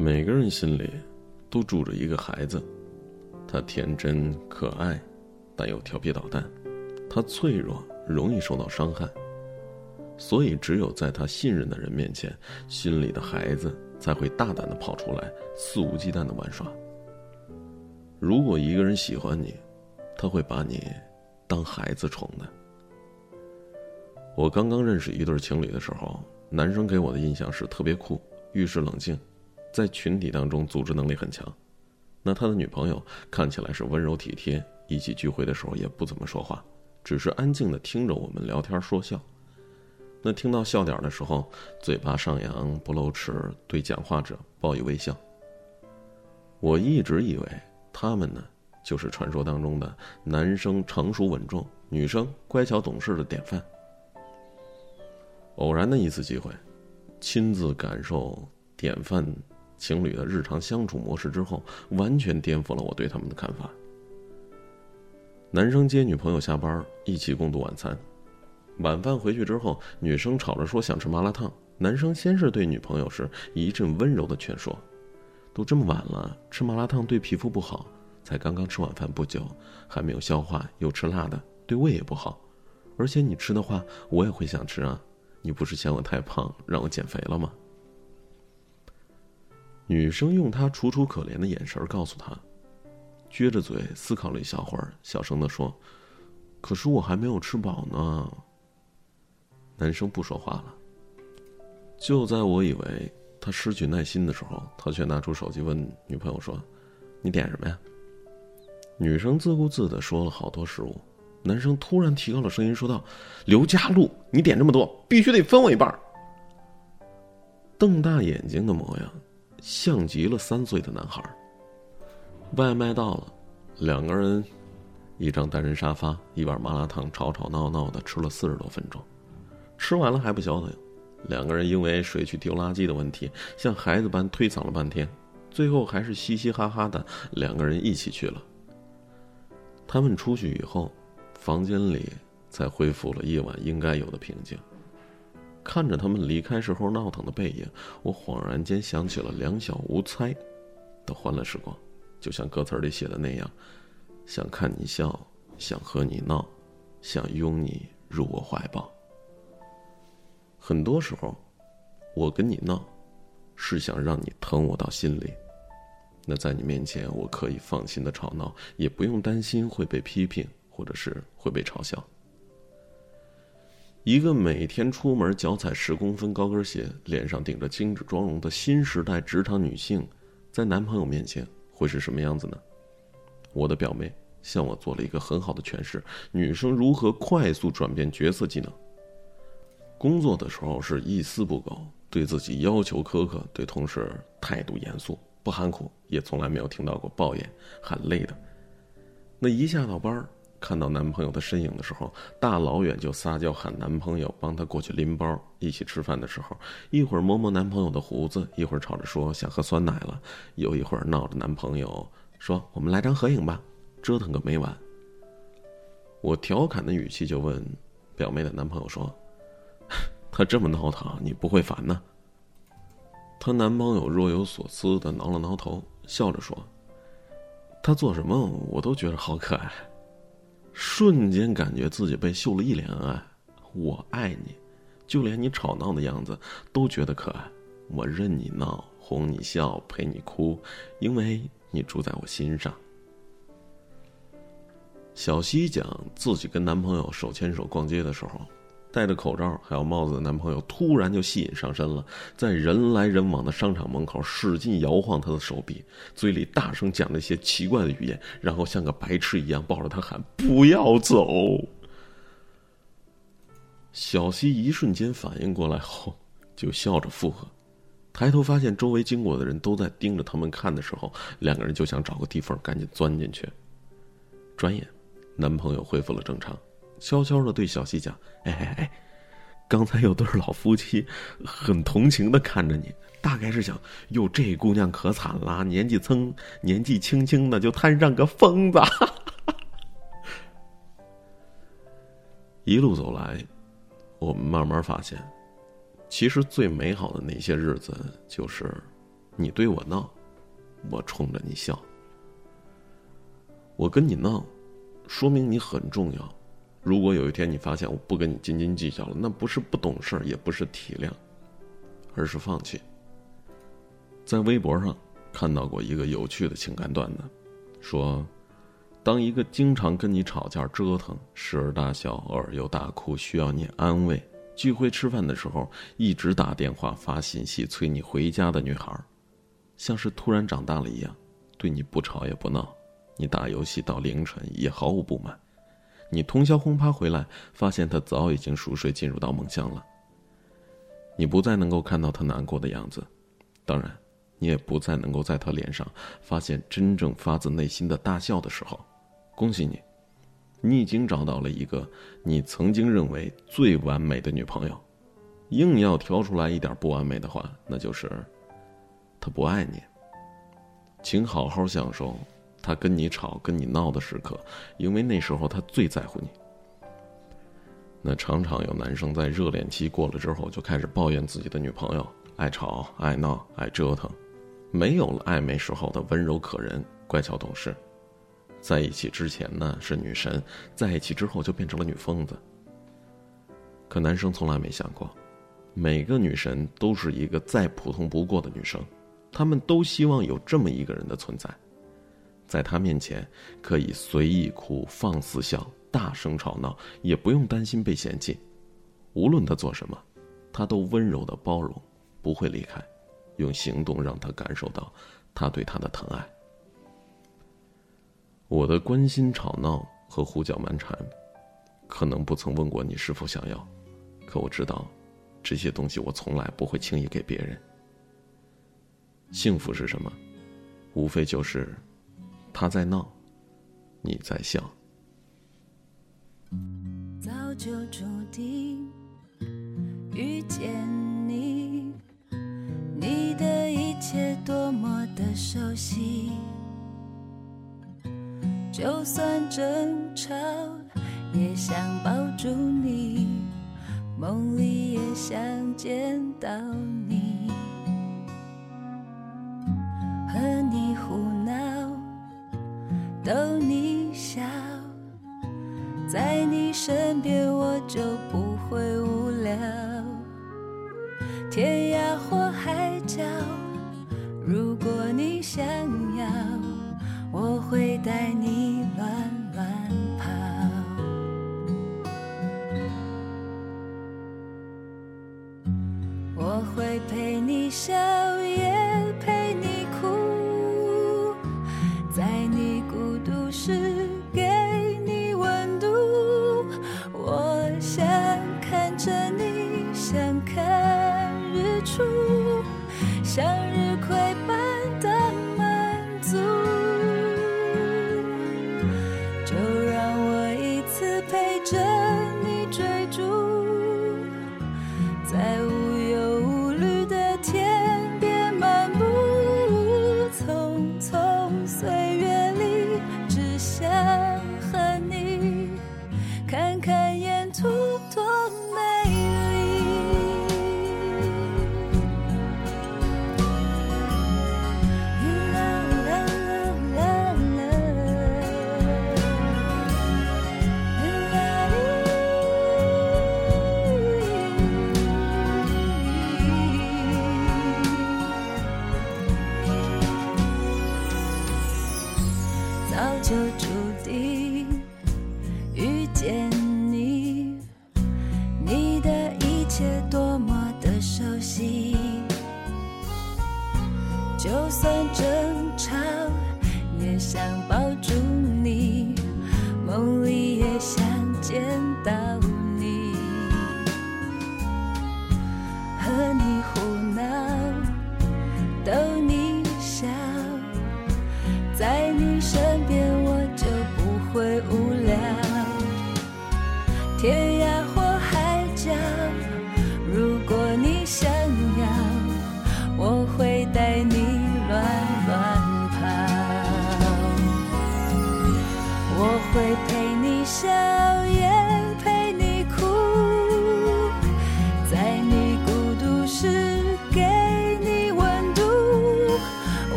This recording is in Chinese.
每个人心里都住着一个孩子，他天真可爱，但又调皮捣蛋；他脆弱，容易受到伤害。所以，只有在他信任的人面前，心里的孩子才会大胆的跑出来，肆无忌惮的玩耍。如果一个人喜欢你，他会把你当孩子宠的。我刚刚认识一对情侣的时候，男生给我的印象是特别酷，遇事冷静，在群体当中组织能力很强。那他的女朋友看起来是温柔体贴，一起聚会的时候也不怎么说话，只是安静的听着我们聊天说笑。那听到笑点的时候，嘴巴上扬不露齿，对讲话者报以微笑。我一直以为他们呢，就是传说当中的男生成熟稳重，女生乖巧懂事的典范。偶然的一次机会，亲自感受典范情侣的日常相处模式之后，完全颠覆了我对他们的看法。男生接女朋友下班，一起共度晚餐。晚饭回去之后，女生吵着说想吃麻辣烫。男生先是对女朋友是一阵温柔的劝说：“都这么晚了，吃麻辣烫对皮肤不好。才刚刚吃晚饭不久，还没有消化，又吃辣的，对胃也不好。而且你吃的话，我也会想吃啊。你不是嫌我太胖，让我减肥了吗？”女生用她楚楚可怜的眼神告诉他，撅着嘴思考了一小会儿，小声的说：“可是我还没有吃饱呢。”男生不说话了。就在我以为他失去耐心的时候，他却拿出手机问女朋友说：“你点什么呀？”女生自顾自的说了好多食物。男生突然提高了声音说道：“刘佳璐，你点这么多，必须得分我一半。”瞪大眼睛的模样，像极了三岁的男孩。外卖到了，两个人，一张单人沙发，一碗麻辣烫，吵吵闹闹的吃了四十多分钟。吃完了还不消停，两个人因为谁去丢垃圾的问题，像孩子般推搡了半天，最后还是嘻嘻哈哈的两个人一起去了。他们出去以后，房间里才恢复了夜晚应该有的平静。看着他们离开时候闹腾的背影，我恍然间想起了两小无猜的欢乐时光，就像歌词里写的那样：想看你笑，想和你闹，想拥你入我怀抱。很多时候，我跟你闹，是想让你疼我到心里。那在你面前，我可以放心的吵闹，也不用担心会被批评，或者是会被嘲笑。一个每天出门脚踩十公分高跟鞋、脸上顶着精致妆容的新时代职场女性，在男朋友面前会是什么样子呢？我的表妹向我做了一个很好的诠释：女生如何快速转变角色技能。工作的时候是一丝不苟，对自己要求苛刻，对同事态度严肃，不喊苦，也从来没有听到过抱怨、喊累的。那一下到班看到男朋友的身影的时候，大老远就撒娇喊男朋友帮她过去拎包。一起吃饭的时候，一会儿摸摸男朋友的胡子，一会儿吵着说想喝酸奶了，有一会儿闹着男朋友说我们来张合影吧，折腾个没完。我调侃的语气就问表妹的男朋友说。他这么闹腾，你不会烦呢？她男朋友若有所思的挠了挠头，笑着说：“他做什么我都觉得好可爱。”瞬间感觉自己被秀了一脸恩爱。我爱你，就连你吵闹的样子都觉得可爱。我任你闹，哄你笑，陪你哭，因为你住在我心上。小西讲自己跟男朋友手牵手逛街的时候。戴着口罩还有帽子的男朋友突然就吸引上身了，在人来人往的商场门口使劲摇晃他的手臂，嘴里大声讲了一些奇怪的语言，然后像个白痴一样抱着他喊：“不要走！”小西一瞬间反应过来后，就笑着附和。抬头发现周围经过的人都在盯着他们看的时候，两个人就想找个地缝赶紧钻进去。转眼，男朋友恢复了正常。悄悄的对小西讲：“哎哎哎，刚才有对老夫妻很同情的看着你，大概是想，哟，这姑娘可惨了，年纪轻，年纪轻轻的就摊上个疯子。一路走来，我们慢慢发现，其实最美好的那些日子，就是你对我闹，我冲着你笑。我跟你闹，说明你很重要。如果有一天你发现我不跟你斤斤计较了，那不是不懂事儿，也不是体谅，而是放弃。在微博上看到过一个有趣的情感段子，说。当一个经常跟你吵架、折腾、时而大笑、偶尔又大哭，需要你安慰；聚会吃饭的时候一直打电话、发信息催你回家的女孩，像是突然长大了一样，对你不吵也不闹，你打游戏到凌晨也毫无不满。你通宵轰趴回来，发现她早已经熟睡进入到梦乡了。你不再能够看到她难过的样子，当然，你也不再能够在她脸上发现真正发自内心的大笑的时候。恭喜你，你已经找到了一个你曾经认为最完美的女朋友。硬要挑出来一点不完美的话，那就是她不爱你。请好好享受他跟你吵、跟你闹的时刻，因为那时候他最在乎你。那常常有男生在热恋期过了之后，就开始抱怨自己的女朋友爱吵、爱闹、爱折腾，没有了暧昧时候的温柔可人、乖巧懂事。在一起之前呢是女神，在一起之后就变成了女疯子。可男生从来没想过，每个女神都是一个再普通不过的女生，他们都希望有这么一个人的存在，在他面前可以随意哭、放肆笑、大声吵闹，也不用担心被嫌弃。无论他做什么，他都温柔的包容，不会离开，用行动让他感受到他对他的疼爱。我的关心、吵闹和胡搅蛮缠，可能不曾问过你是否想要，可我知道，这些东西我从来不会轻易给别人。幸福是什么？无非就是他在闹，你在笑。早就注定遇见你，你的一切多么的熟悉。就算争吵，也想抱住你，梦里也想见到你，是的会陪你笑。